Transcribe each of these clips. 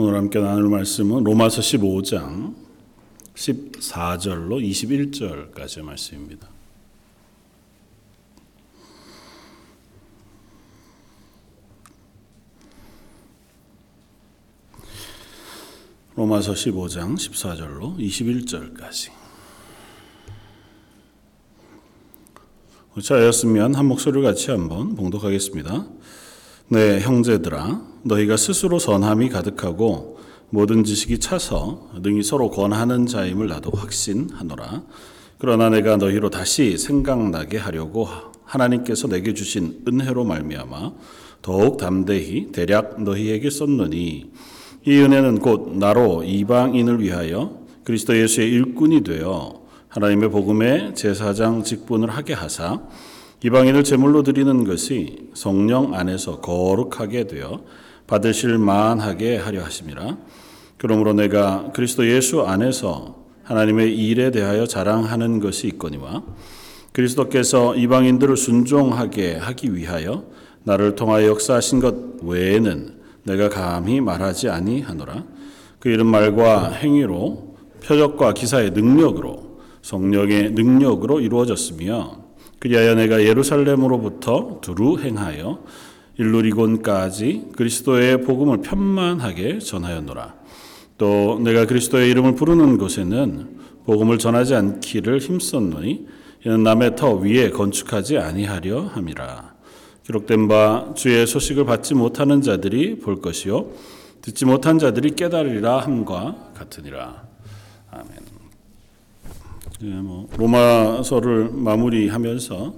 오늘 함께 나눌 말씀은 로마서 15장 14절로 21절까지의 말씀입니다. 로마서 15장 14절로 21절까지. 자였으면 한 목소리를 같이 한번 봉독하겠습니다. 네, 형제들아, 너희가 스스로 선함이 가득하고 모든 지식이 차서 능히 서로 권하는 자임을 나도 확신하노라. 그러나 내가 너희로 다시 생각나게 하려고 하나님께서 내게 주신 은혜로 말미암아 더욱 담대히 대략 너희에게 썼노니 이 은혜는 곧 나로 이방인을 위하여 그리스도 예수의 일꾼이 되어 하나님의 복음의 제사장 직분을 하게 하사 이방인을 제물로 드리는 것이 성령 안에서 거룩하게 되어 받으실 만하게 하려 하심이라. 그러므로 내가 그리스도 예수 안에서 하나님의 일에 대하여 자랑하는 것이 있거니와 그리스도께서 이방인들을 순종하게 하기 위하여 나를 통하여 역사하신 것 외에는 내가 감히 말하지 아니하노라. 그 이런 말과 행위로 표적과 기사의 능력으로 성령의 능력으로 이루어졌으며 그리하여 내가 예루살렘으로부터 두루 행하여 일루리곤까지 그리스도의 복음을 편만하게 전하였노라. 또 내가 그리스도의 이름을 부르는 곳에는 복음을 전하지 않기를 힘썼노니 이는 남의 터 위에 건축하지 아니하려 함이라. 기록된 바 주의 소식을 받지 못하는 자들이 볼 것이요 듣지 못한 자들이 깨달으리라 함과 같으니라. 예, 뭐 로마서를 마무리하면서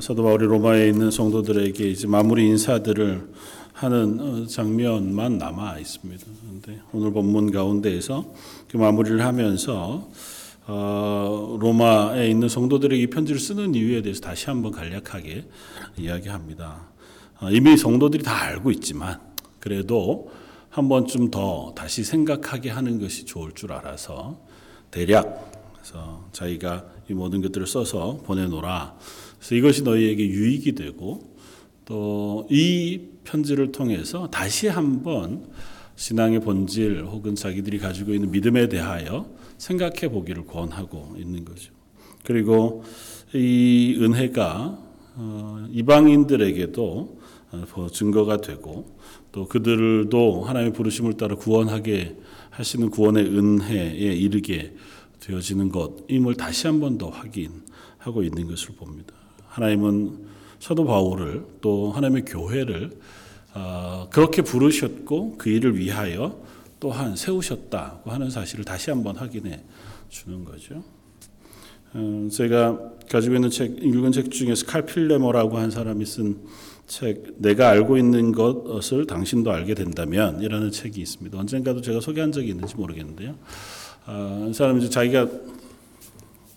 사도 바울이 로마에 있는 성도들에게 이제 마무리 인사들을 하는 어, 장면만 남아 있습니다. 그런데 오늘 본문 가운데에서 그 마무리를 하면서 어, 로마에 있는 성도들에게 이 편지를 쓰는 이유에 대해서 다시 한번 간략하게 이야기합니다. 어, 이미 성도들이 다 알고 있지만 그래도 한 번쯤 더 다시 생각하게 하는 것이 좋을 줄 알아서 대략 그래서 자기가 이 모든 것들을 써서 보내노라. 그래서 이것이 너희에게 유익이 되고 또 이 편지를 통해서 다시 한번 신앙의 본질 혹은 자기들이 가지고 있는 믿음에 대하여 생각해 보기를 권하고 있는 거죠. 그리고 이 은혜가 어, 이방인들에게도 어, 증거가 되고 또 그들도 하나님의 부르심을 따라 구원하게 하시는 구원의 은혜에 이르게 되어지는 것임을 다시 한 번 더 확인하고 있는 것을 봅니다. 하나님은 사도 바울을 또 하나님의 교회를 어, 그렇게 부르셨고 그 일을 위하여 또한 세우셨다고 하는 사실을 다시 한번 확인해 주는 거죠. 어, 제가 가지고 있는 책, 읽은 책 중에서 칼 필레모라고 한 사람이 쓴 책, 내가 알고 있는 것을 당신도 알게 된다면 이라는 책이 있습니다. 언젠가도 제가 소개한 적이 있는지 모르겠는데요. 어, 사람이 이제 자기가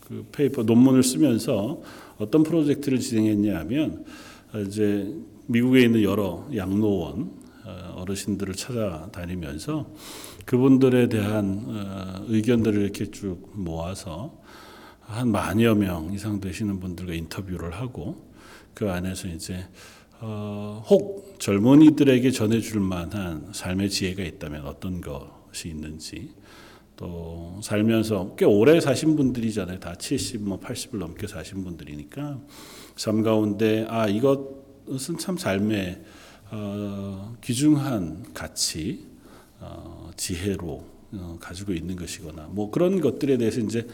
그 페이퍼 논문을 쓰면서 어떤 프로젝트를 진행했냐 하면 이제 미국에 있는 여러 양로원 어르신들을 찾아다니면서 그분들에 대한 의견들을 이렇게 쭉 모아서 한 만여 명 이상 되시는 분들과 인터뷰를 하고 그 안에서 이제 어, 혹 젊은이들에게 전해줄 만한 삶의 지혜가 있다면 어떤 것이 있는지 또 살면서 꽤 오래 사신 분들이잖아요. 다 70, 뭐 80을 넘게 사신 분들이니까 삶 가운데 아 이것은 참 삶의 어, 귀중한 가치, 어, 지혜로 어, 가지고 있는 것이거나 뭐 그런 것들에 대해서 이제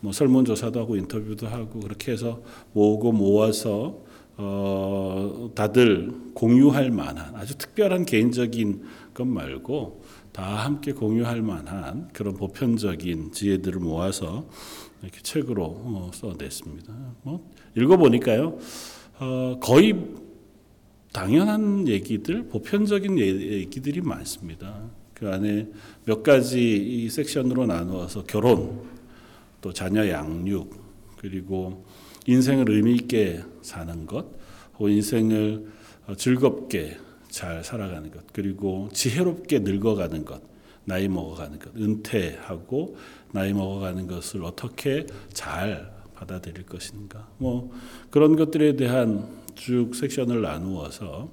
뭐 설문조사도 하고 인터뷰도 하고 그렇게 해서 모으고 모아서 어, 다들 공유할 만한 아주 특별한 개인적인 것 말고 다 함께 공유할 만한 그런 보편적인 지혜들을 모아서 이렇게 책으로 어, 써냈습니다. 뭐 읽어보니까요, 어, 거의 당연한 얘기들, 보편적인 얘기들이 많습니다. 그 안에 몇 가지 섹션으로 나누어서 결혼, 또 자녀 양육, 그리고 인생을 의미 있게 사는 것, 인생을 즐겁게 잘 살아가는 것, 그리고 지혜롭게 늙어가는 것, 나이 먹어가는 것, 은퇴하고 나이 먹어가는 것을 어떻게 잘 받아들일 것인가. 뭐 그런 것들에 대한 쭉 섹션을 나누어서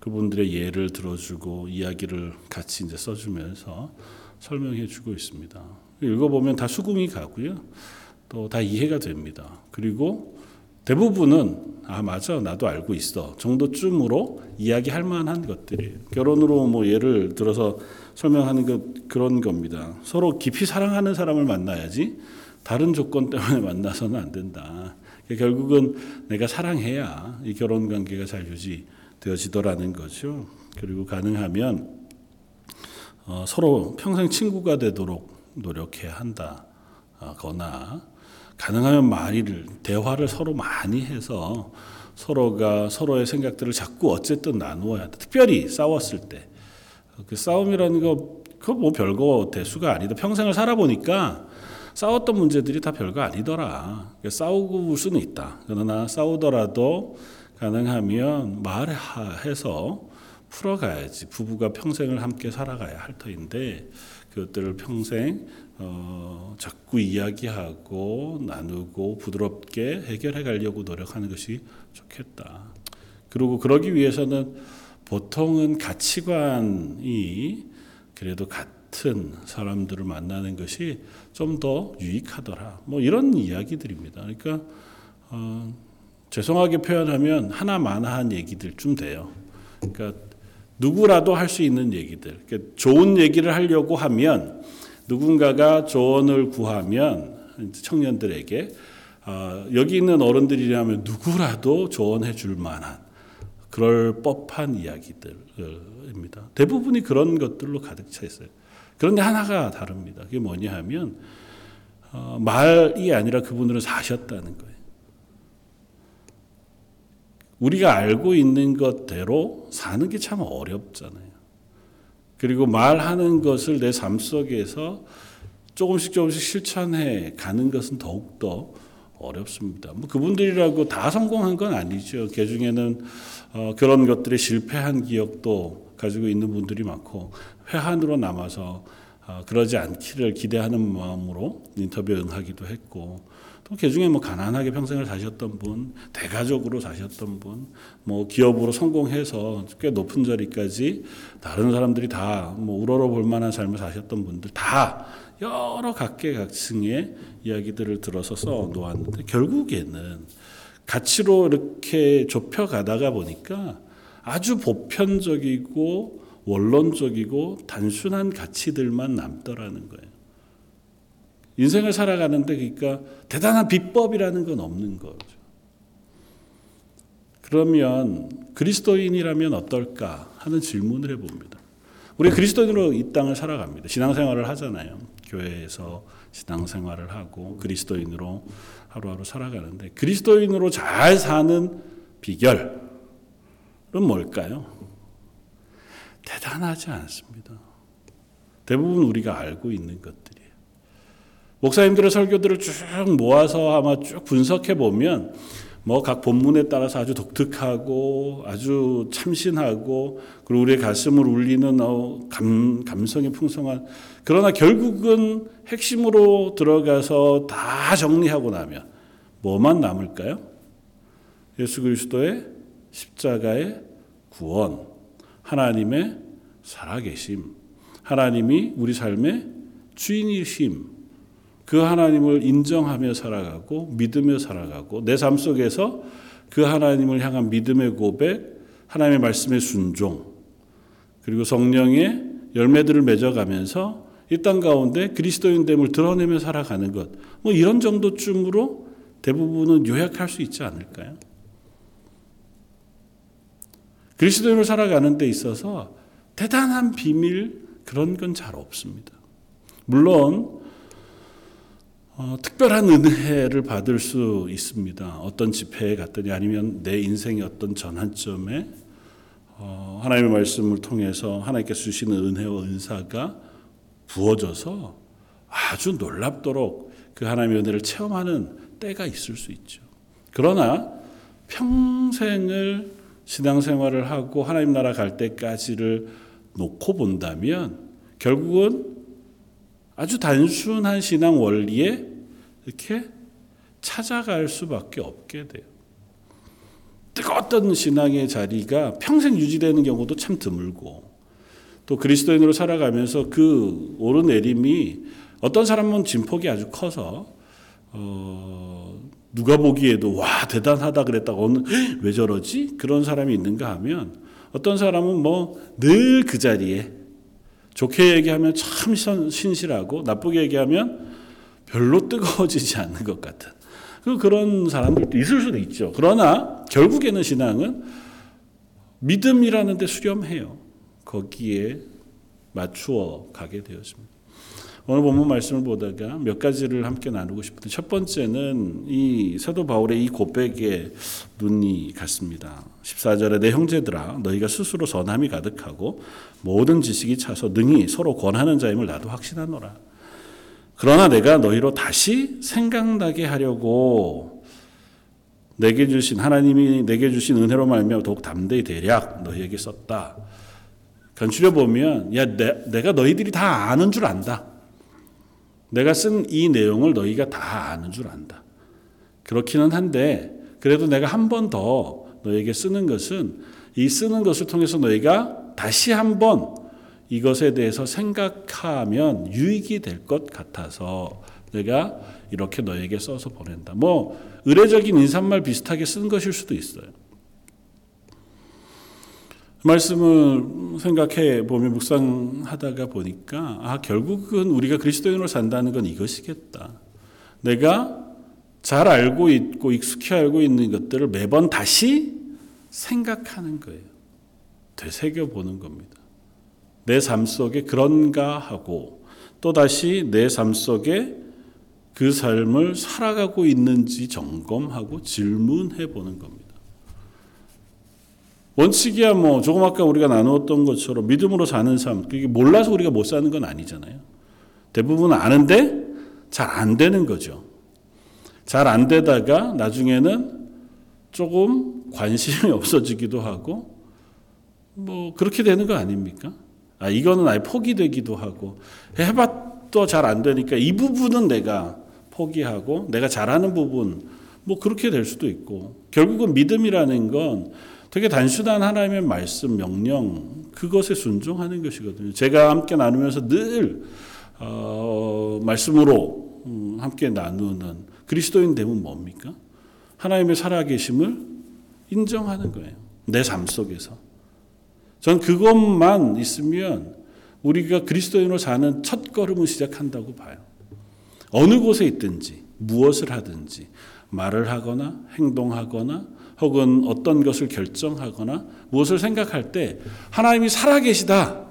그분들의 예를 들어주고 이야기를 같이 이제 써주면서 설명해주고 있습니다. 읽어보면 다 수긍이 가고요. 또 다 이해가 됩니다. 그리고 대부분은 아 맞아 나도 알고 있어 정도쯤으로 이야기할 만한 것들이 결혼으로 뭐 예를 들어서 설명하는 것 그런 겁니다. 서로 깊이 사랑하는 사람을 만나야지 다른 조건 때문에 만나서는 안 된다. 결국은 내가 사랑해야 이 결혼 관계가 잘 유지되어지더라는 거죠. 그리고 가능하면 어, 서로 평생 친구가 되도록 노력해야 한다거나 가능하면 말을 대화를 서로 많이 해서 서로가 서로의 생각들을 자꾸 어쨌든 나누어야 한다. 특별히 싸웠을 때. 그 싸움이라는 거 그거 뭐 별거 대수가 아니다. 평생을 살아보니까 싸웠던 문제들이 다 별거 아니더라. 싸우고 수는 있다. 그러나 싸우더라도 가능하면 말해서 풀어가야지. 부부가 평생을 함께 살아가야 할 터인데 그것들을 평생 어, 자꾸 이야기하고 나누고 부드럽게 해결해 가려고 노력하는 것이 좋겠다. 그리고 그러기 위해서는 보통은 가치관이 그래도 같은 사람들을 만나는 것이 좀 더 유익하더라. 뭐 이런 이야기들입니다. 그러니까 어, 죄송하게 표현하면 하나만한 얘기들 좀 돼요. 그러니까 누구라도 할 수 있는 얘기들. 그러니까 좋은 얘기를 하려고 하면 누군가가 조언을 구하면 청년들에게 어, 여기 있는 어른들이라면 누구라도 조언해 줄 만한 그럴 법한 이야기들입니다. 대부분이 그런 것들로 가득 차 있어요. 그런데 하나가 다릅니다. 그게 뭐냐 하면 어, 말이 아니라 그분들은 사셨다는 거예요. 우리가 알고 있는 것대로 사는 게 참 어렵잖아요. 그리고 말하는 것을 내 삶 속에서 조금씩 조금씩 실천해 가는 것은 더욱더 어렵습니다. 뭐 그분들이라고 다 성공한 건 아니죠. 그 중에는 어, 그런 것들에 실패한 기억도 가지고 있는 분들이 많고 회한으로 남아서 어, 그러지 않기를 기대하는 마음으로 인터뷰 응하기도 했고 또 그 중에 뭐 가난하게 평생을 사셨던 분, 대가족으로 사셨던 분, 뭐 기업으로 성공해서 꽤 높은 자리까지 다른 사람들이 다 뭐 우러러 볼 만한 삶을 사셨던 분들 다 여러 각계각층의 이야기들을 들어서 써 놓았는데 결국에는 가치로 이렇게 좁혀 가다가 보니까 아주 보편적이고 원론적이고 단순한 가치들만 남더라는 거예요. 인생을 살아가는데 그러니까 대단한 비법이라는 건 없는 거죠. 그러면 그리스도인이라면 어떨까 하는 질문을 해봅니다. 우리 그리스도인으로 이 땅을 살아갑니다. 신앙생활을 하잖아요. 교회에서 신앙생활을 하고 그리스도인으로 하루하루 살아가는데 그리스도인으로 잘 사는 비결은 뭘까요? 대단하지 않습니다. 대부분 우리가 알고 있는 것들이에요. 목사님들의 설교들을 쭉 모아서 아마 쭉 분석해 보면 뭐 각 본문에 따라서 아주 독특하고 아주 참신하고 그리고 우리의 가슴을 울리는 어, 감, 감성이 풍성한 그러나 결국은 핵심으로 들어가서 다 정리하고 나면 뭐만 남을까요? 예수 그리스도의 십자가의 구원, 하나님의 살아계심, 하나님이 우리 삶의 주인이심, 그 하나님을 인정하며 살아가고 믿으며 살아가고 내 삶 속에서 그 하나님을 향한 믿음의 고백, 하나님의 말씀의 순종, 그리고 성령의 열매들을 맺어가면서 이 땅 가운데 그리스도인됨을 드러내며 살아가는 것, 뭐 이런 정도쯤으로 대부분은 요약할 수 있지 않을까요? 그리스도인으로 살아가는 데 있어서 대단한 비밀 그런 건 잘 없습니다. 물론 어, 특별한 은혜를 받을 수 있습니다. 어떤 집회에 갔더니 아니면 내 인생의 어떤 전환점에 어, 하나님의 말씀을 통해서 하나님께서 주시는 은혜와 은사가 부어져서 아주 놀랍도록 그 하나님의 은혜를 체험하는 때가 있을 수 있죠. 그러나 평생을 신앙생활을 하고 하나님 나라 갈 때까지를 놓고 본다면 결국은 아주 단순한 신앙 원리에 이렇게 찾아갈 수밖에 없게 돼요. 뜨거웠던 신앙의 자리가 평생 유지되는 경우도 참 드물고 또 그리스도인으로 살아가면서 그 오르내림이 어떤 사람은 진폭이 아주 커서 어, 누가 보기에도 와 대단하다 그랬다고 오늘 왜 저러지 그런 사람이 있는가 하면 어떤 사람은 뭐 늘 그 자리에 좋게 얘기하면 참 신실하고 나쁘게 얘기하면 별로 뜨거워지지 않는 것 같은 그 그런 사람들도 있을 수도 있죠. 그러나 결국에는 신앙은 믿음이라는 데 수렴해요. 거기에 맞추어 가게 되었습니다. 오늘 본문 말씀을 보다가 몇 가지를 함께 나누고 싶은데 첫 번째는 이 사도 바울의 이 고백에 눈이 갔습니다. 14절에 내 형제들아 너희가 스스로 선함이 가득하고 모든 지식이 차서 능히 서로 권하는 자임을 나도 확신하노라. 그러나 내가 너희로 다시 생각나게 하려고 내게 주신 하나님이 내게 주신 은혜로 말미암아 더욱 담대히 대략 너희에게 썼다. 견주려 보면 야 내, 내가 너희들이 다 아는 줄 안다. 내가 쓴 이 내용을 너희가 다 아는 줄 안다. 그렇기는 한데 그래도 내가 한 번 더 너에게 쓰는 것은 이 쓰는 것을 통해서 너희가 다시 한번 이것에 대해서 생각하면 유익이 될 것 같아서 내가 이렇게 너에게 써서 보낸다. 뭐 의례적인 인사말 비슷하게 쓴 것일 수도 있어요. 말씀을 생각해 보면 묵상하다가 보니까 아 결국은 우리가 그리스도인으로 산다는 건 이것이겠다. 내가 잘 알고 있고 익숙히 알고 있는 것들을 매번 다시 생각하는 거예요. 되새겨 보는 겁니다. 내 삶 속에 그런가 하고 또다시 내 삶 속에 그 삶을 살아가고 있는지 점검하고 질문해 보는 겁니다. 원칙이야 뭐 조금 아까 우리가 나누었던 것처럼 믿음으로 사는 삶 그게 몰라서 우리가 못 사는 건 아니잖아요. 대부분 아는데 잘 안 되는 거죠. 잘 안 되다가 나중에는 조금 관심이 없어지기도 하고 뭐 그렇게 되는 거 아닙니까? 아 이거는 아예 포기되기도 하고 해봐도 잘 안 되니까 이 부분은 내가 포기하고 내가 잘하는 부분 뭐 그렇게 될 수도 있고 결국은 믿음이라는 건 되게 단순한 하나님의 말씀, 명령, 그것에 순종하는 것이거든요. 제가 함께 나누면서 늘, 어, 말씀으로 음, 함께 나누는 그리스도인 되면 뭡니까? 하나님의 살아계심을 인정하는 거예요. 내 삶 속에서. 전 그것만 있으면 우리가 그리스도인으로 사는 첫 걸음을 시작한다고 봐요. 어느 곳에 있든지, 무엇을 하든지, 말을 하거나, 행동하거나, 혹은 어떤 것을 결정하거나 무엇을 생각할 때 하나님이 살아계시다.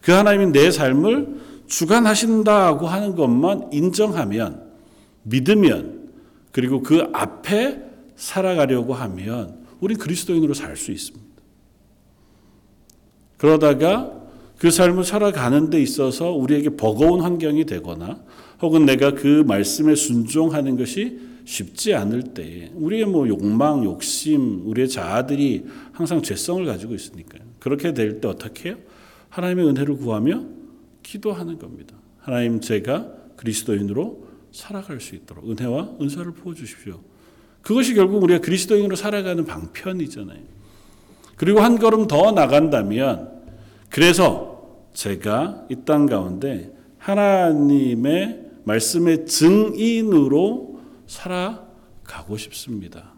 그 하나님이 내 삶을 주관하신다고 하는 것만 인정하면 믿으면 그리고 그 앞에 살아가려고 하면 우린 그리스도인으로 살 수 있습니다. 그러다가 그 삶을 살아가는 데 있어서 우리에게 버거운 환경이 되거나 혹은 내가 그 말씀에 순종하는 것이 쉽지 않을 때에 우리의 뭐 욕망, 욕심, 우리의 자아들이 항상 죄성을 가지고 있으니까요. 그렇게 될 때 어떻게 해요? 하나님의 은혜를 구하며 기도하는 겁니다. 하나님 제가 그리스도인으로 살아갈 수 있도록 은혜와 은사를 부어 주십시오. 그것이 결국 우리가 그리스도인으로 살아가는 방편이잖아요. 그리고 한 걸음 더 나간다면 그래서 제가 이 땅 가운데 하나님의 말씀의 증인으로 살아가고 싶습니다.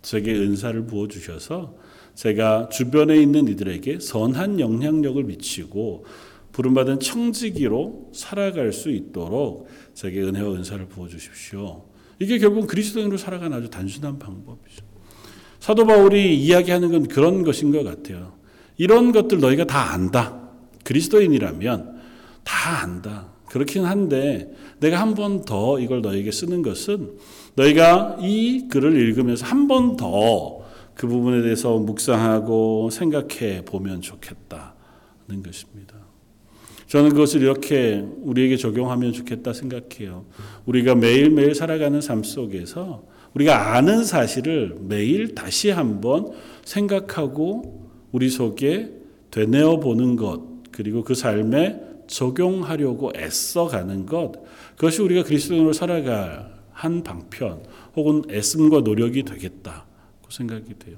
제게 은사를 부어 주셔서 제가 주변에 있는 이들에게 선한 영향력을 미치고 부름받은 청지기로 살아갈 수 있도록 제게 은혜와 은사를 부어 주십시오. 이게 결국 그리스도인으로 살아가는 아주 단순한 방법이죠. 사도 바울이 이야기하는 건 그런 것인 것 같아요. 이런 것들 너희가 다 안다. 그리스도인이라면 다 안다. 그렇긴 한데 내가 한 번 더 이걸 너에게 쓰는 것은 너희가 이 글을 읽으면서 한 번 더 그 부분에 대해서 묵상하고 생각해 보면 좋겠다는 것입니다. 저는 그것을 이렇게 우리에게 적용하면 좋겠다 생각해요. 우리가 매일매일 살아가는 삶 속에서 우리가 아는 사실을 매일 다시 한번 생각하고 우리 속에 되뇌어 보는 것, 그리고 그 삶에 적용하려고 애써가는 것, 그것이 우리가 그리스도인으로 살아갈 한 방편 혹은 애씀과 노력이 되겠다고 생각이 돼요.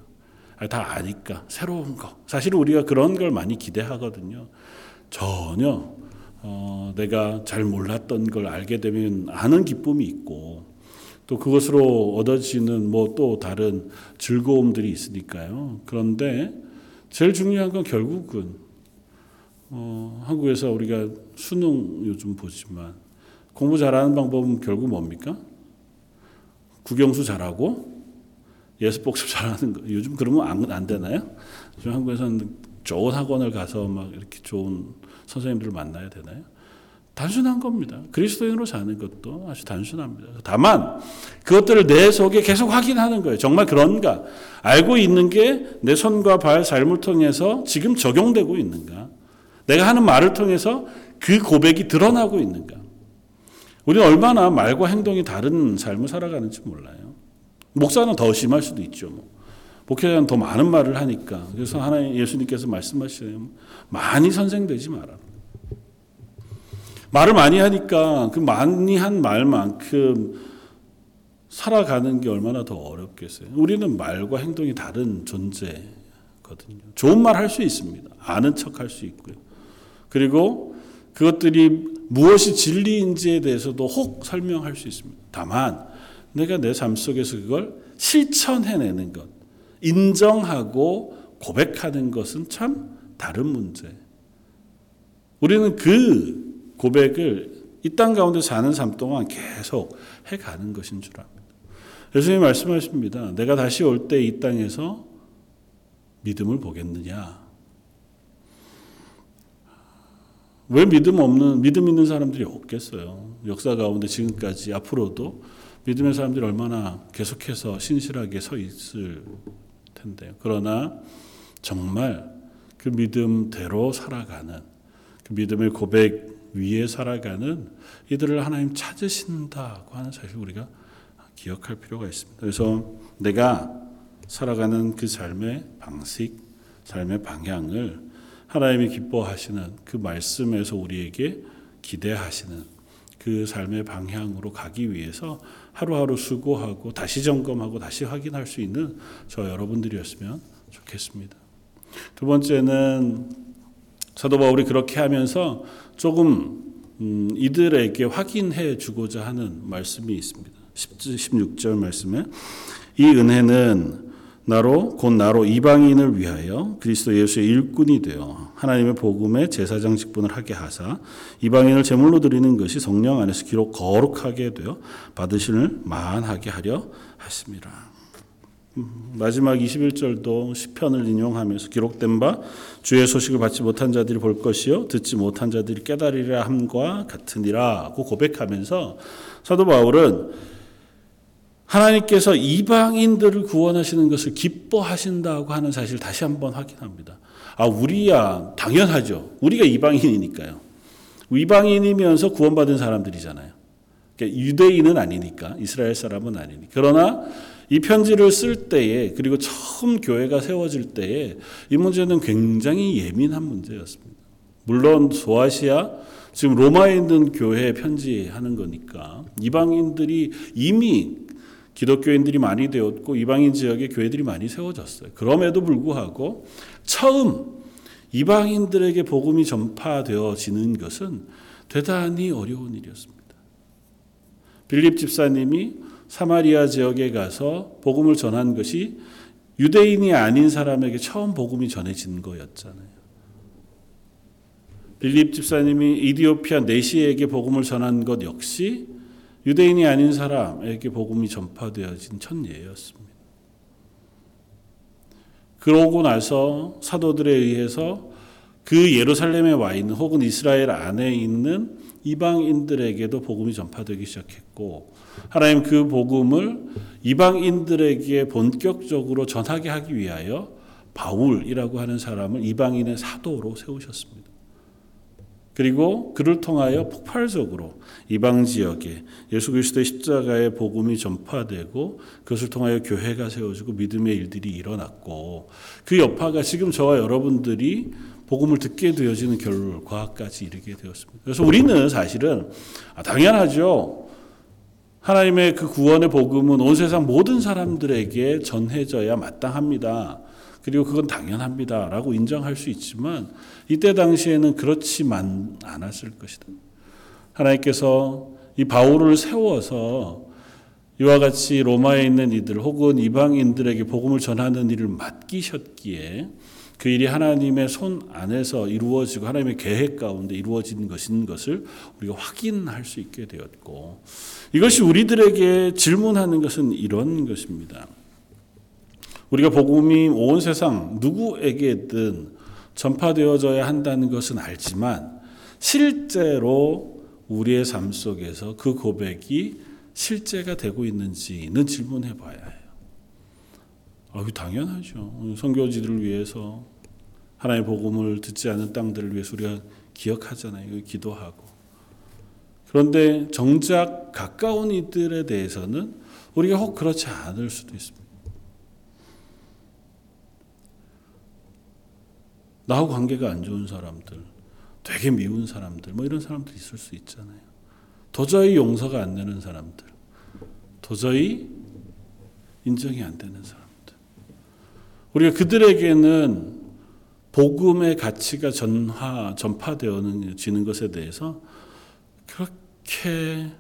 아, 다 아니까 새로운 거. 사실 우리가 그런 걸 많이 기대하거든요. 전혀 어, 내가 잘 몰랐던 걸 알게 되면 아는 기쁨이 있고 또 그것으로 얻어지는 뭐 또 다른 즐거움들이 있으니까요. 그런데 제일 중요한 건 결국은 어, 한국에서 우리가 수능 요즘 보지만 공부 잘하는 방법은 결국 뭡니까? 국영수 잘하고 예습 복습 잘하는 거. 요즘 그러면 안, 안 되나요? 요즘 한국에서는 좋은 학원을 가서 막 이렇게 좋은 선생님들을 만나야 되나요? 단순한 겁니다. 그리스도인으로 사는 것도 아주 단순합니다. 다만 그것들을 내 속에 계속 확인하는 거예요. 정말 그런가? 알고 있는 게 내 손과 발 삶을 통해서 지금 적용되고 있는가? 내가 하는 말을 통해서 그 고백이 드러나고 있는가? 우리는 얼마나 말과 행동이 다른 삶을 살아가는지 몰라요. 목사는 더 심할 수도 있죠. 뭐. 목회자는 더 많은 말을 하니까. 그래서 하나님 예수님께서 말씀하시네요. 많이 선생되지 마라. 말을 많이 하니까 그 많이 한 말만큼 살아가는 게 얼마나 더 어렵겠어요. 우리는 말과 행동이 다른 존재거든요. 좋은 말 할 수 있습니다. 아는 척 할 수 있고요. 그리고 그것들이 무엇이 진리인지에 대해서도 혹 설명할 수 있습니다. 다만 내가 내 삶 속에서 그걸 실천해내는 것, 인정하고 고백하는 것은 참 다른 문제. 우리는 그 고백을 이 땅 가운데 사는 삶 동안 계속 해가는 것인 줄 압니다. 예수님이 말씀하십니다. 내가 다시 올 때 이 땅에서 믿음을 보겠느냐? 왜 믿음 없는 믿음 있는 사람들이 없겠어요? 역사 가운데 지금까지 앞으로도 믿음의 사람들이 얼마나 계속해서 신실하게 서 있을 텐데요. 그러나 정말 그 믿음대로 살아가는 그 믿음의 고백 위에 살아가는 이들을 하나님 찾으신다고 하는 사실 우리가 기억할 필요가 있습니다. 그래서 내가 살아가는 그 삶의 방식, 삶의 방향을 하나님이 기뻐하시는 그 말씀에서 우리에게 기대하시는 그 삶의 방향으로 가기 위해서 하루하루 수고하고 다시 점검하고 다시 확인할 수 있는 저 여러분들이었으면 좋겠습니다. 두 번째는 사도 바울이 그렇게 하면서 조금 음, 이들에게 확인해 주고자 하는 말씀이 있습니다. 16절 말씀에 이 은혜는 나로 곧 나로 이방인을 위하여 그리스도 예수의 일꾼이 되어 하나님의 복음의 제사장 직분을 하게 하사 이방인을 제물로 드리는 것이 성령 안에서 기록 거룩하게 되어 받으시는 만하게 하려 하십니다. 마지막 21절도 시편을 인용하면서 기록된 바 주의 소식을 받지 못한 자들이 볼 것이요 듣지 못한 자들이 깨달으리라 함과 같으니라고 고백하면서 사도 바울은 하나님께서 이방인들을 구원하시는 것을 기뻐하신다고 하는 사실을 다시 한번 확인합니다. 아, 우리야 당연하죠. 우리가 이방인이니까요. 이방인이면서 구원받은 사람들이잖아요. 그러니까 유대인은 아니니까 이스라엘 사람은 아니니까. 그러나 이 편지를 쓸 때에 그리고 처음 교회가 세워질 때에 이 문제는 굉장히 예민한 문제였습니다. 물론 소아시아 지금 로마에 있는 교회에 편지하는 거니까 이방인들이 이미 기독교인들이 많이 되었고 이방인 지역에 교회들이 많이 세워졌어요. 그럼에도 불구하고 처음 이방인들에게 복음이 전파되어지는 것은 대단히 어려운 일이었습니다. 빌립 집사님이 사마리아 지역에 가서 복음을 전한 것이 유대인이 아닌 사람에게 처음 복음이 전해진 거였잖아요. 빌립 집사님이 이디오피아 네시에게 복음을 전한 것 역시 유대인이 아닌 사람에게 복음이 전파되어진 첫 예였습니다. 그러고 나서 사도들에 의해서 그 예루살렘에 와 있는 혹은 이스라엘 안에 있는 이방인들에게도 복음이 전파되기 시작했고 하나님 그 복음을 이방인들에게 본격적으로 전하게 하기 위하여 바울이라고 하는 사람을 이방인의 사도로 세우셨습니다. 그리고 그를 통하여 폭발적으로 이방 지역에 예수 그리스도의 십자가의 복음이 전파되고 그것을 통하여 교회가 세워지고 믿음의 일들이 일어났고 그 여파가 지금 저와 여러분들이 복음을 듣게 되어지는 결과까지 이르게 되었습니다. 그래서 우리는 사실은 아, 당연하죠. 하나님의 그 구원의 복음은 온 세상 모든 사람들에게 전해져야 마땅합니다. 그리고 그건 당연합니다 라고 인정할 수 있지만 이때 당시에는 그렇지만 않았을 것이다. 하나님께서 이 바울을 세워서 이와 같이 로마에 있는 이들 혹은 이방인들에게 복음을 전하는 일을 맡기셨기에 그 일이 하나님의 손 안에서 이루어지고 하나님의 계획 가운데 이루어진 것인 것을 우리가 확인할 수 있게 되었고 이것이 우리들에게 질문하는 것은 이런 것입니다. 우리가 복음이 온 세상 누구에게든 전파되어져야 한다는 것은 알지만 실제로 우리의 삶 속에서 그 고백이 실제가 되고 있는지는 질문해 봐야 해요. 아, 당연하죠. 선교지들을 위해서 하나님의 복음을 듣지 않은 땅들을 위해서 우리가 기억하잖아요. 기도하고. 그런데 정작 가까운 이들에 대해서는 우리가 혹 그렇지 않을 수도 있습니다. 나하고 관계가 안 좋은 사람들, 되게 미운 사람들, 뭐 이런 사람들 있을 수 있잖아요. 도저히 용서가 안 되는 사람들, 도저히 인정이 안 되는 사람들. 우리가 그들에게는 복음의 가치가 전화, 전파되어지는 것에 대해서 그렇게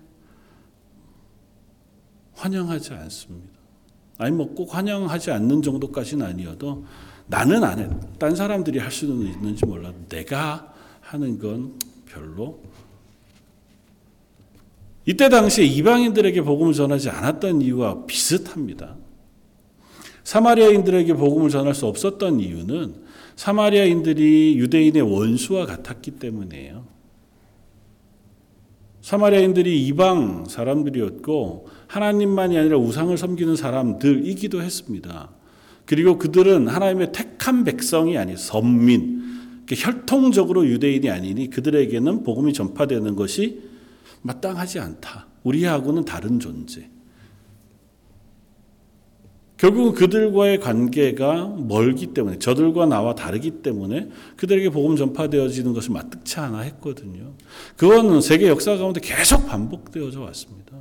환영하지 않습니다. 아니, 뭐 꼭 환영하지 않는 정도까지는 아니어도 나는 안 해. 딴 사람들이 할 수는 있는지 몰라도 내가 하는 건 별로. 이때 당시에 이방인들에게 복음을 전하지 않았던 이유와 비슷합니다. 사마리아인들에게 복음을 전할 수 없었던 이유는 사마리아인들이 유대인의 원수와 같았기 때문이에요. 사마리아인들이 이방 사람들이었고 하나님만이 아니라 우상을 섬기는 사람들이기도 했습니다. 그리고 그들은 하나님의 택한 백성이 아닌 선민, 혈통적으로 유대인이 아니니 그들에게는 복음이 전파되는 것이 마땅하지 않다. 우리하고는 다른 존재. 결국은 그들과의 관계가 멀기 때문에 저들과 나와 다르기 때문에 그들에게 복음 전파되어지는 것을 마뜩치 않아 했거든요. 그거는 세계 역사 가운데 계속 반복되어져 왔습니다.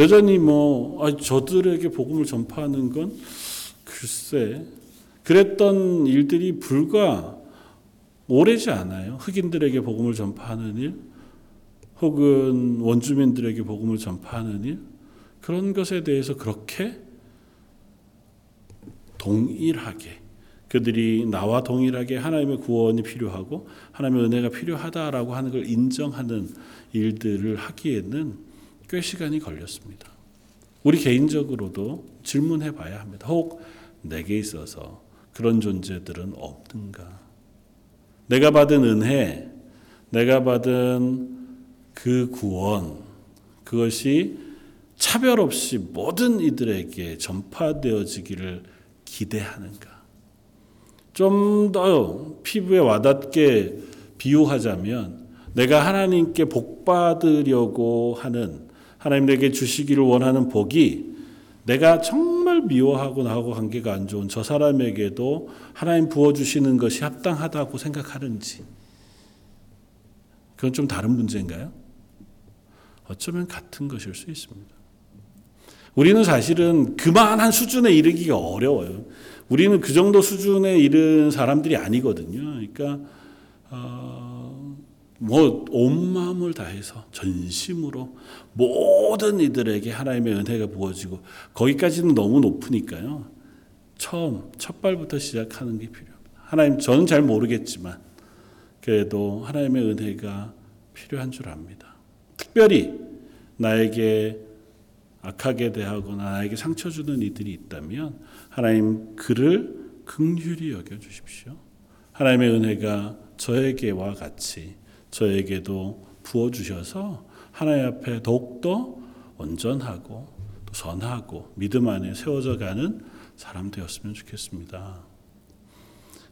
여전히 뭐 아, 저들에게 복음을 전파하는 건 글쎄 그랬던 일들이 불과 오래지 않아요. 흑인들에게 복음을 전파하는 일, 혹은 원주민들에게 복음을 전파하는 일, 그런 것에 대해서 그렇게 동일하게 그들이 나와 동일하게 하나님의 구원이 필요하고 하나님의 은혜가 필요하다라고 하는 걸 인정하는 일들을 하기에는 꽤 시간이 걸렸습니다. 우리 개인적으로도 질문해 봐야 합니다. 혹 내게 있어서 그런 존재들은 없는가? 내가 받은 은혜, 내가 받은 그 구원, 그것이 차별 없이 모든 이들에게 전파되어지기를 기대하는가? 좀 더 피부에 와닿게 비유하자면 내가 하나님께 복 받으려고 하는 하나님 내게 주시기를 원하는 복이 내가 정말 미워하고 나하고 관계가 안 좋은 저 사람에게도 하나님 부어주시는 것이 합당하다고 생각하는지 그건 좀 다른 문제인가요? 어쩌면 같은 것일 수 있습니다. 우리는 사실은 그만한 수준에 이르기가 어려워요. 우리는 그 정도 수준에 이른 사람들이 아니거든요. 그러니까 어, 뭐 온 마음을 다해서 전심으로 모든 이들에게 하나님의 은혜가 부어지고 거기까지는 너무 높으니까요. 처음 첫 발부터 시작하는 게 필요합니다. 하나님 저는 잘 모르겠지만 그래도 하나님의 은혜가 필요한 줄 압니다. 특별히 나에게 악하게 대하거나 나에게 상처 주는 이들이 있다면 하나님 그를 긍휼히 여겨 주십시오. 하나님의 은혜가 저에게와 같이 저에게도 부어 주셔서 하나님 앞에 더욱더 온전하고 또 선하고 믿음 안에 세워져 가는 사람 되었으면 좋겠습니다.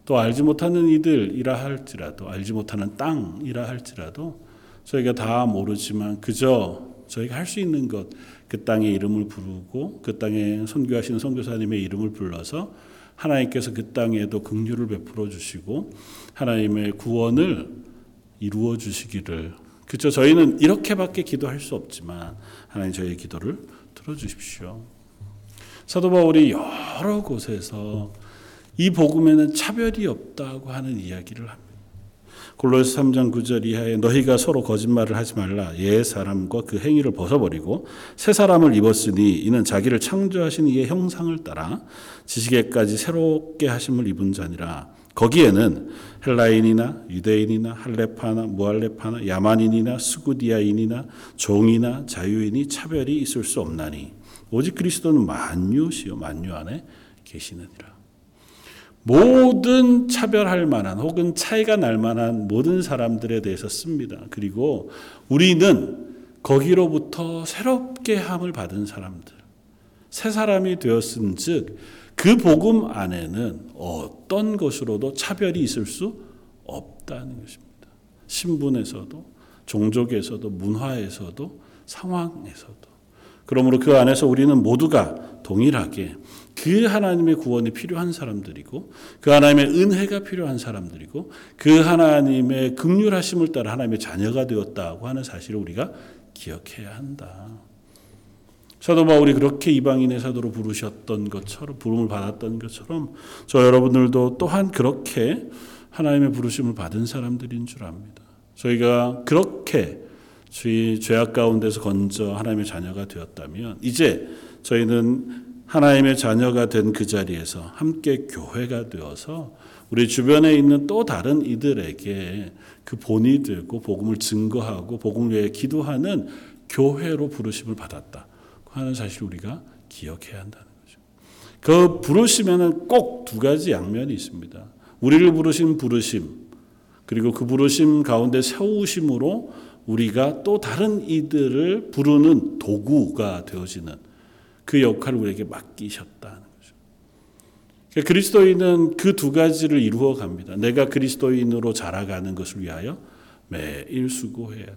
또 알지 못하는 이들이라 할지라도 알지 못하는 땅이라 할지라도 저희가 다 모르지만 그저 저희가 할 수 있는 것, 그 땅의 이름을 부르고 그 땅에 선교하시는 선교사님의 이름을 불러서 하나님께서 그 땅에도 긍휼을 베풀어 주시고 하나님의 구원을 이루어 주시기를 그죠 저희는 이렇게밖에 기도할 수 없지만 하나님 저희의 기도를 들어 주십시오. 사도 바울이 여러 곳에서 이 복음에는 차별이 없다고 하는 이야기를 합니다. 골로새 3장 9절 이하에 너희가 서로 거짓말을 하지 말라 옛 사람과 그 행위를 벗어버리고 새 사람을 입었으니 이는 자기를 창조하신 이의 형상을 따라 지식에까지 새롭게 하심을 입은 자니라 거기에는 헬라인이나 유대인이나 할레파나 무할레파나 야만인이나 스구디아인이나 종이나 자유인이 차별이 있을 수 없나니 오직 그리스도는 만유시요 만유 안에 계시느니라 모든 차별할 만한 혹은 차이가 날 만한 모든 사람들에 대해서 씁니다. 그리고 우리는 거기로부터 새롭게 함을 받은 사람들, 새 사람이 되었은즉 그 복음 안에는 어떤 것으로도 차별이 있을 수 없다는 것입니다. 신분에서도 종족에서도 문화에서도 상황에서도 그러므로 그 안에서 우리는 모두가 동일하게 그 하나님의 구원이 필요한 사람들이고 그 하나님의 은혜가 필요한 사람들이고 그 하나님의 극률하심을 따라 하나님의 자녀가 되었다고 하는 사실을 우리가 기억해야 한다. 사도 바울이 그렇게 이방인의 사도로 부르셨던 것처럼 부름을 받았던 것처럼 저 여러분들도 또한 그렇게 하나님의 부르심을 받은 사람들인 줄 압니다. 저희가 그렇게 주의 죄악 가운데서 건져 하나님의 자녀가 되었다면 이제 저희는 하나님의 자녀가 된 그 자리에서 함께 교회가 되어서 우리 주변에 있는 또 다른 이들에게 그 본이 되고 복음을 증거하고 복음을 위해 기도하는 교회로 부르심을 받았다 하는 사실 우리가 기억해야 한다는 거죠. 그 부르심에는 꼭 두 가지 양면이 있습니다. 우리를 부르신 부르심 그리고 그 부르심 가운데 세우심으로 우리가 또 다른 이들을 부르는 도구가 되어지는 그 역할을 우리에게 맡기셨다는 거죠. 그러니까 그리스도인은 그 두 가지를 이루어 갑니다. 내가 그리스도인으로 자라가는 것을 위하여 매일 수고해야 돼요.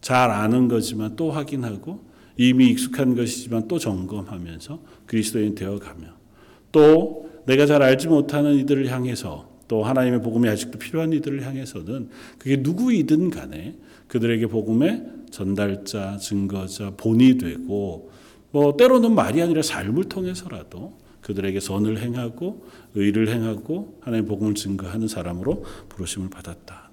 잘 아는 거지만 또 확인하고 이미 익숙한 것이지만 또 점검하면서 그리스도인 되어 가며 또 내가 잘 알지 못하는 이들을 향해서 또 하나님의 복음이 아직도 필요한 이들을 향해서는 그게 누구이든 간에 그들에게 복음의 전달자, 증거자, 본이 되고 뭐 때로는 말이 아니라 삶을 통해서라도 그들에게 선을 행하고 의를 행하고 하나님의 복음을 증거하는 사람으로 부르심을 것입니다.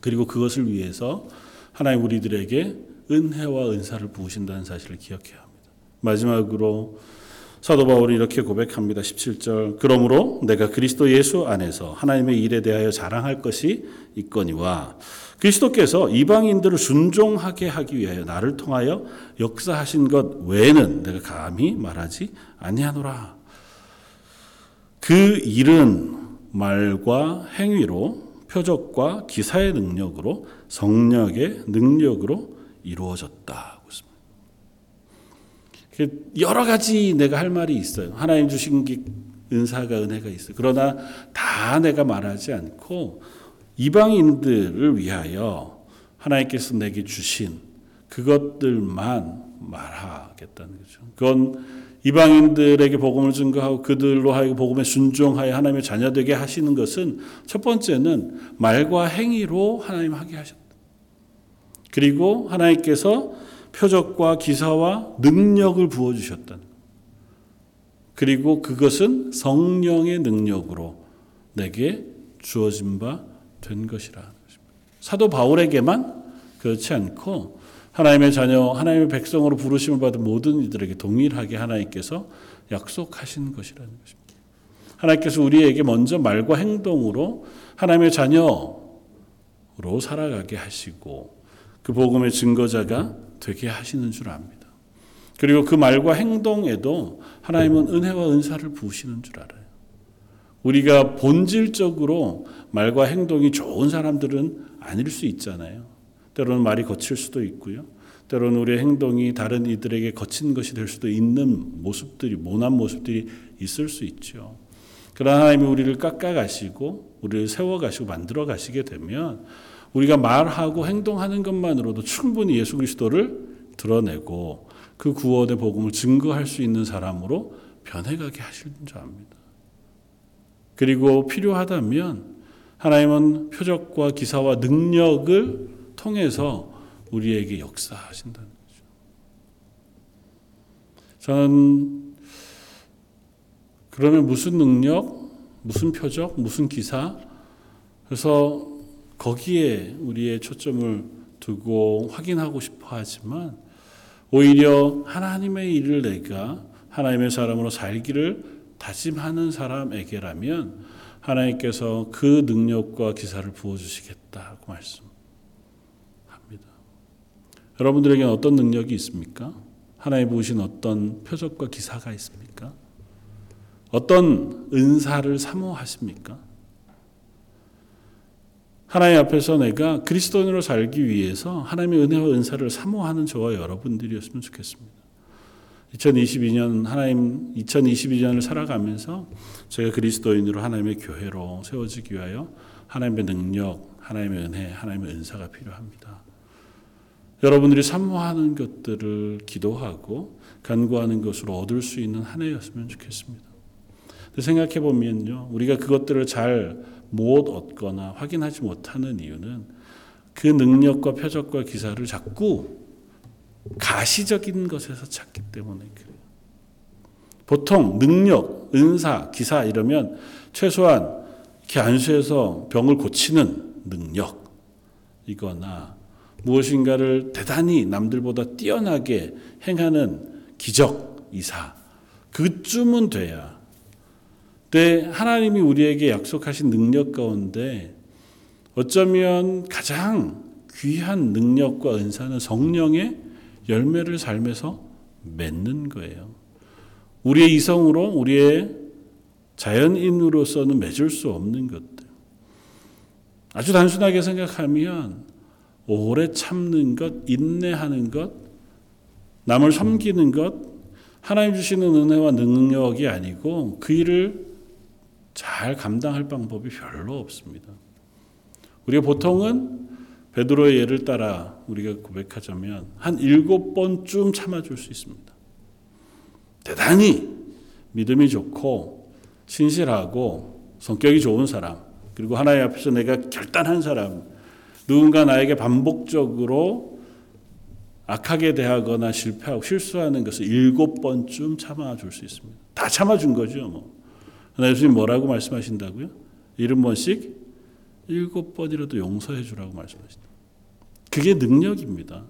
그리고 그것을 위해서 하나님 우리들에게 은혜와 은사를 부으신다는 사실을 기억해야 합니다. 마지막으로 사도 바울이 이렇게 고백합니다. 17절. 그러므로 내가 그리스도 예수 안에서 하나님의 일에 대하여 자랑할 것이 있거니와 그리스도께서 이방인들을 순종하게 하기 위하여 나를 통하여 역사하신 것 외에는 내가 감히 말하지 아니하노라. 그 일은 말과 행위로 표적과 기사의 능력으로 성령의 능력으로 이루어졌다. 여러 가지 내가 할 말이 있어요. 하나님 주신 은사가 은혜가 있어요. 그러나 다 내가 말하지 않고 이방인들을 위하여 하나님께서 내게 주신 그것들만 말하겠다는 거죠. 그건 이방인들에게 복음을 증거하고 그들로 하여금 복음에 순종하여 하나님의 자녀 되게 하시는 것은 첫 번째는 말과 행위로 하나님 하게 하셨다. 그리고 하나님께서 표적과 기사와 능력을 부어 주셨다. 그리고 그것은 성령의 능력으로 내게 주어진 바 된 것이라. 사도 바울에게만 그렇지 않고 하나님의 자녀, 하나님의 백성으로 부르심을 받은 모든 이들에게 동일하게 하나님께서 약속하신 것이라는 것입니다. 하나님께서 우리에게 먼저 말과 행동으로 하나님의 자녀로 살아가게 하시고 그 복음의 증거자가 되게 하시는 줄 압니다. 그리고 그 말과 행동에도 하나님은 은혜와 은사를 부으시는 줄 알아요. 우리가 본질적으로 말과 행동이 좋은 사람들은 아닐 수 있잖아요. 때로는 말이 거칠 수도 있고요. 때로는 우리의 행동이 다른 이들에게 거친 것이 될 수도 있는 모습들이, 모난 모습들이 있을 수 있죠. 그러나 하나님이 우리를 깎아 가시고, 우리를 세워 가시고 만들어 가시게 되면 우리가 말하고 행동하는 것만으로도 충분히 예수 그리스도를 드러내고 그 구원의 복음을 증거할 수 있는 사람으로 변해가게 하시는 줄 압니다. 그리고 필요하다면 하나님은 표적과 기사와 능력을 통해서 우리에게 역사하신다는 거죠. 저는 그러면 무슨 능력, 무슨 표적, 무슨 기사, 그래서 거기에 우리의 초점을 두고 확인하고 싶어 하지만 오히려 하나님의 일을 내가 하나님의 사람으로 살기를 다짐하는 사람에게라면 하나님께서 그 능력과 기사를 부어주시겠다고 말씀합니다. 여러분들에게는 어떤 능력이 있습니까? 하나님 부으신 어떤 표적과 기사가 있습니까? 어떤 은사를 사모하십니까? 하나님 앞에서 내가 그리스도인으로 살기 위해서 하나님의 은혜와 은사를 사모하는 저와 여러분들이었으면 좋겠습니다. 2022년 하나님 2022년을 살아가면서 제가 그리스도인으로 하나님의 교회로 세워지기 위하여 하나님의 능력, 하나님의 은혜, 하나님의 은사가 필요합니다. 여러분들이 사모하는 것들을 기도하고 간구하는 것으로 얻을 수 있는 한 해였으면 좋겠습니다. 생각해 보면요, 우리가 그것들을 잘 못 얻거나 확인하지 못하는 이유는 그 능력과 표적과 기사를 자꾸 가시적인 것에서 찾기 때문에 그래요. 보통 능력, 은사, 기사 이러면 최소한 안수해서 병을 고치는 능력 이거나 무엇인가를 대단히 남들보다 뛰어나게 행하는 기적, 이사 그쯤은 돼야 때 하나님이 우리에게 약속하신 능력 가운데 어쩌면 가장 귀한 능력과 은사는 성령의 열매를 삶에서 맺는 거예요. 우리의 이성으로 우리의 자연인으로서는 맺을 수 없는 것들. 아주 단순하게 생각하면 오래 참는 것, 인내하는 것, 남을 섬기는 것, 하나님 주시는 은혜와 능력이 아니고 그 일을 잘 감당할 방법이 별로 없습니다. 우리가 보통은 베드로의 예를 따라 우리가 고백하자면 한 일곱 번쯤 참아줄 수 있습니다. 대단히 믿음이 좋고 신실하고 성격이 좋은 사람 그리고 하나님 앞에서 내가 결단한 사람 누군가 나에게 반복적으로 악하게 대하거나 실패하고 실수하는 것을 일곱 번쯤 참아줄 수 있습니다. 다 참아준 거죠. 뭐. 예수님 뭐라고 말씀하신다고요? 일흔 번씩 일곱 번이라도 용서해 주라고 말씀하신다. 그게 능력입니다.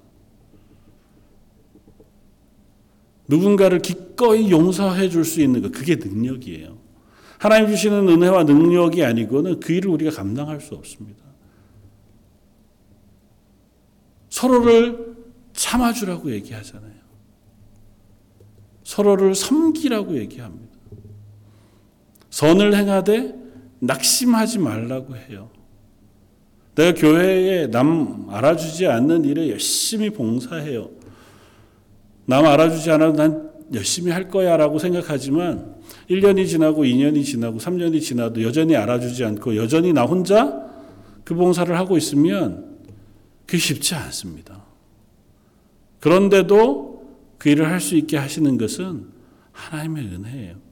누군가를 기꺼이 용서해 줄 수 있는 것, 그게 능력이에요. 하나님 주시는 은혜와 능력이 아니고는 그 일을 우리가 감당할 수 없습니다. 서로를 참아주라고 얘기하잖아요. 서로를 섬기라고 얘기합니다. 선을 행하되 낙심하지 말라고 해요. 내가 교회에 남 알아주지 않는 일에 열심히 봉사해요. 남 알아주지 않아도 난 열심히 할 거야 라고 생각하지만 1년이 지나고 2년이 지나고 3년이 지나도 여전히 알아주지 않고 여전히 나 혼자 그 봉사를 하고 있으면 그게 쉽지 않습니다. 그런데도 그 일을 할 수 있게 하시는 것은 하나님의 은혜예요.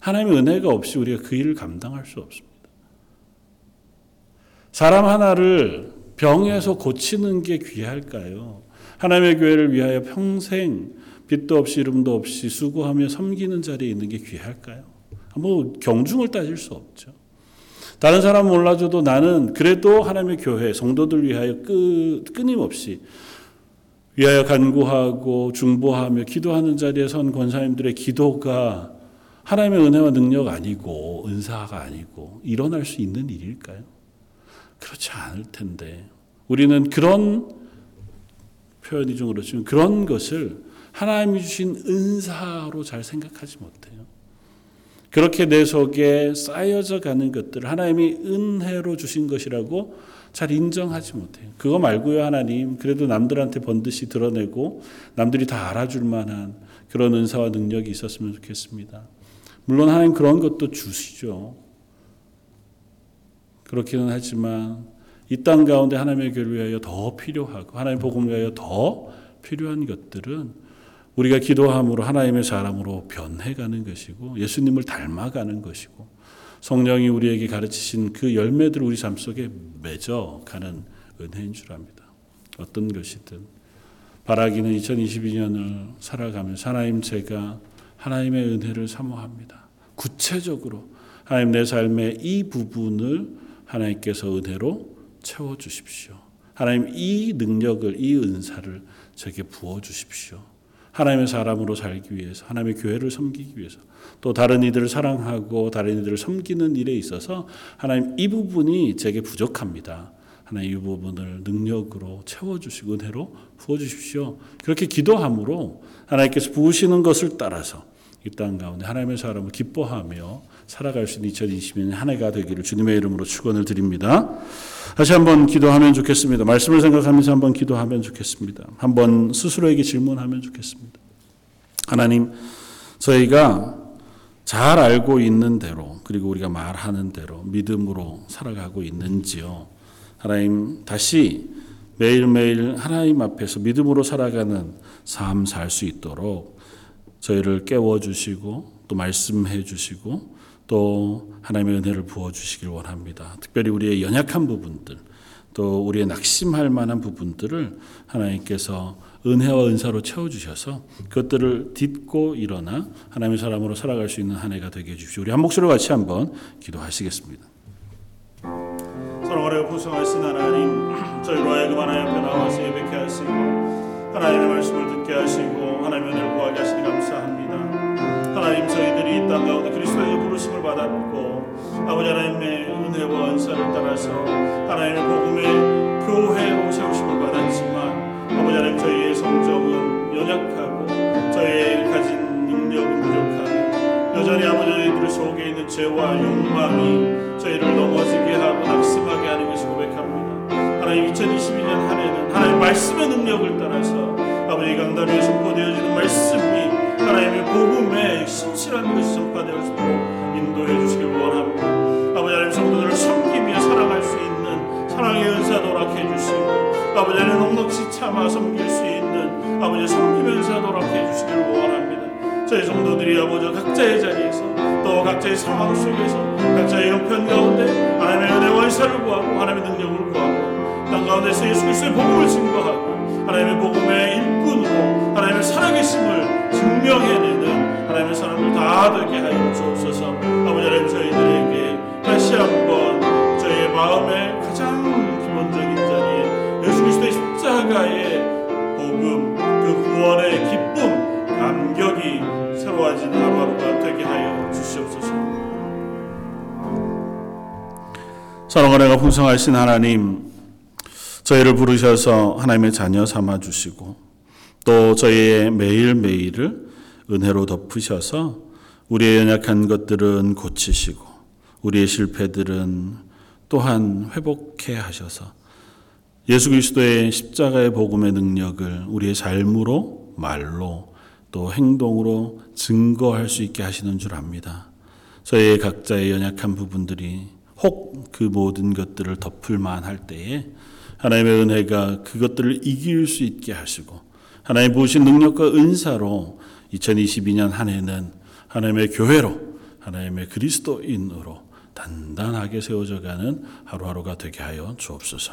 하나님의 은혜가 없이 우리가 그 일을 감당할 수 없습니다. 사람 하나를 병에서 고치는 게 귀할까요? 하나님의 교회를 위하여 평생 빛도 없이 이름도 없이 수고하며 섬기는 자리에 있는 게 귀할까요? 뭐 경중을 따질 수 없죠. 다른 사람 몰라줘도 나는 그래도 하나님의 교회 성도들 위하여 끄, 끊임없이 위하여 간구하고 중보하며 기도하는 자리에 선 권사님들의 기도가 하나님의 은혜와 능력 아니고 은사가 아니고 일어날 수 있는 일일까요? 그렇지 않을 텐데 우리는 그런 표현이 좀 그렇지만 그런 것을 하나님이 주신 은사로 잘 생각하지 못해요. 그렇게 내 속에 쌓여져 가는 것들을 하나님이 은혜로 주신 것이라고 잘 인정하지 못해요. 그거 말고요, 하나님. 그래도 남들한테 번듯이 드러내고 남들이 다 알아줄 만한 그런 은사와 능력이 있었으면 좋겠습니다. 물론 하나님 그런 것도 주시죠. 그렇기는 하지만 이 땅 가운데 하나님의 교를 위하여 더 필요하고 하나님 복음을 위하여 더 필요한 것들은 우리가 기도함으로 하나님의 사람으로 변해가는 것이고 예수님을 닮아가는 것이고 성령이 우리에게 가르치신 그 열매들을 우리 삶 속에 맺어가는 은혜인 줄 압니다. 어떤 것이든 바라기는 2022년을 살아가면서 하나님 제가 하나님의 은혜를 사모합니다. 구체적으로 하나님 내 삶의 이 부분을 하나님께서 은혜로 채워 주십시오. 하나님 이 능력을 이 은사를 제게 부어 주십시오. 하나님의 사람으로 살기 위해서 하나님의 교회를 섬기기 위해서 또 다른 이들을 사랑하고 다른 이들을 섬기는 일에 있어서 하나님 이 부분이 제게 부족합니다. 하나님 이 부분을 능력으로 채워주시고 은혜로 부어주십시오. 그렇게 기도함으로 하나님께서 부으시는 것을 따라서 이 땅 가운데 하나님의 사람을 기뻐하며 살아갈 수 있는 2020년 한 해가 되기를 주님의 이름으로 축원을 드립니다. 다시 한번 기도하면 좋겠습니다. 말씀을 생각하면서 한번 기도하면 좋겠습니다. 한번 스스로에게 질문하면 좋겠습니다. 하나님, 저희가 잘 알고 있는 대로 그리고 우리가 말하는 대로 믿음으로 살아가고 있는지요. 하나님 다시 매일매일 하나님 앞에서 믿음으로 살아가는 삶 살 수 있도록 저희를 깨워 주시고 또 말씀해 주시고 또 하나님의 은혜를 부어 주시길 원합니다. 특별히 우리의 연약한 부분들 또 우리의 낙심할 만한 부분들을 하나님께서 은혜와 은사로 채워 주셔서 그것들을 딛고 일어나 하나님의 사람으로 살아갈 수 있는 한 해가 되게 해 주십시오. 우리 한 목소리로 같이 한번 기도하시겠습니다. 사랑하여 부성하신 하나님 저희로 하여금 하나님 앞에 나와서 예배케 하시고 하나님의 말씀을 듣게 하시고 하나님의 은혜를 구하게 하시니 감사합니다. 하나님 저희들이 이 땅 가운데 그리스도의 부르심을 받았고 아버지 하나님의 은혜와 은사를 따라서 하나님의 복음의 교회로 세우심을 받았지만 아버지 하나님 저희의 성정은 연약하고 저희의 가진 능력은 부족하고 여전히 아버지 저희들 속에 있는 죄와 욕망이 저희를 넘어지게 하고 낙심하게 하는 것을 고백합니다. 하나님 2022년 한 해는 하나님 말씀의 능력을 따라서 아버지 강단 위에 선포되어지는 말씀이 하나님의 복음의 신실한 것이 전파되어지도록 인도해 주시길 원합니다. 아버지 하나님 성도들을 섬기며 살아갈 수 있는 사랑의 은사 도 락해 주시고 아버지 하나님 넉넉히 참아 섬길 수 있는 아버지 은사 도락해 주시길 원합니다. 저희 성도들이 아버지 각자의 자리에서 또 각자의 상황 속에서 각자의 형편 가운데 하나님의 은혜와 은사를 구하고 하나님의 능력을 구하고 땅 가운데서 예수 그리스도의 복음을 증거하고 하나님의 복음의 일꾼으로 하나님의 살아계심을 증명해내는 풍성하신 하나님 저희를 부르셔서 하나님의 자녀 삼아 주시고 또 저희의 매일매일을 은혜로 덮으셔서 우리의 연약한 것들은 고치시고 우리의 실패들은 또한 회복해 하셔서 예수 그리스도의 십자가의 복음의 능력을 우리의 삶으로 말로 또 행동으로 증거할 수 있게 하시는 줄 압니다. 저희의 각자의 연약한 부분들이 혹 그 모든 것들을 덮을 만할 때에 하나님의 은혜가 그것들을 이길 수 있게 하시고 하나님 보신 능력과 은사로 2022년 한 해는 하나님의 교회로 하나님의 그리스도인으로 단단하게 세워져 가는 하루하루가 되게 하여 주옵소서.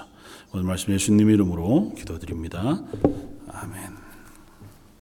오늘 말씀 예수님 이름으로 기도드립니다. 아멘.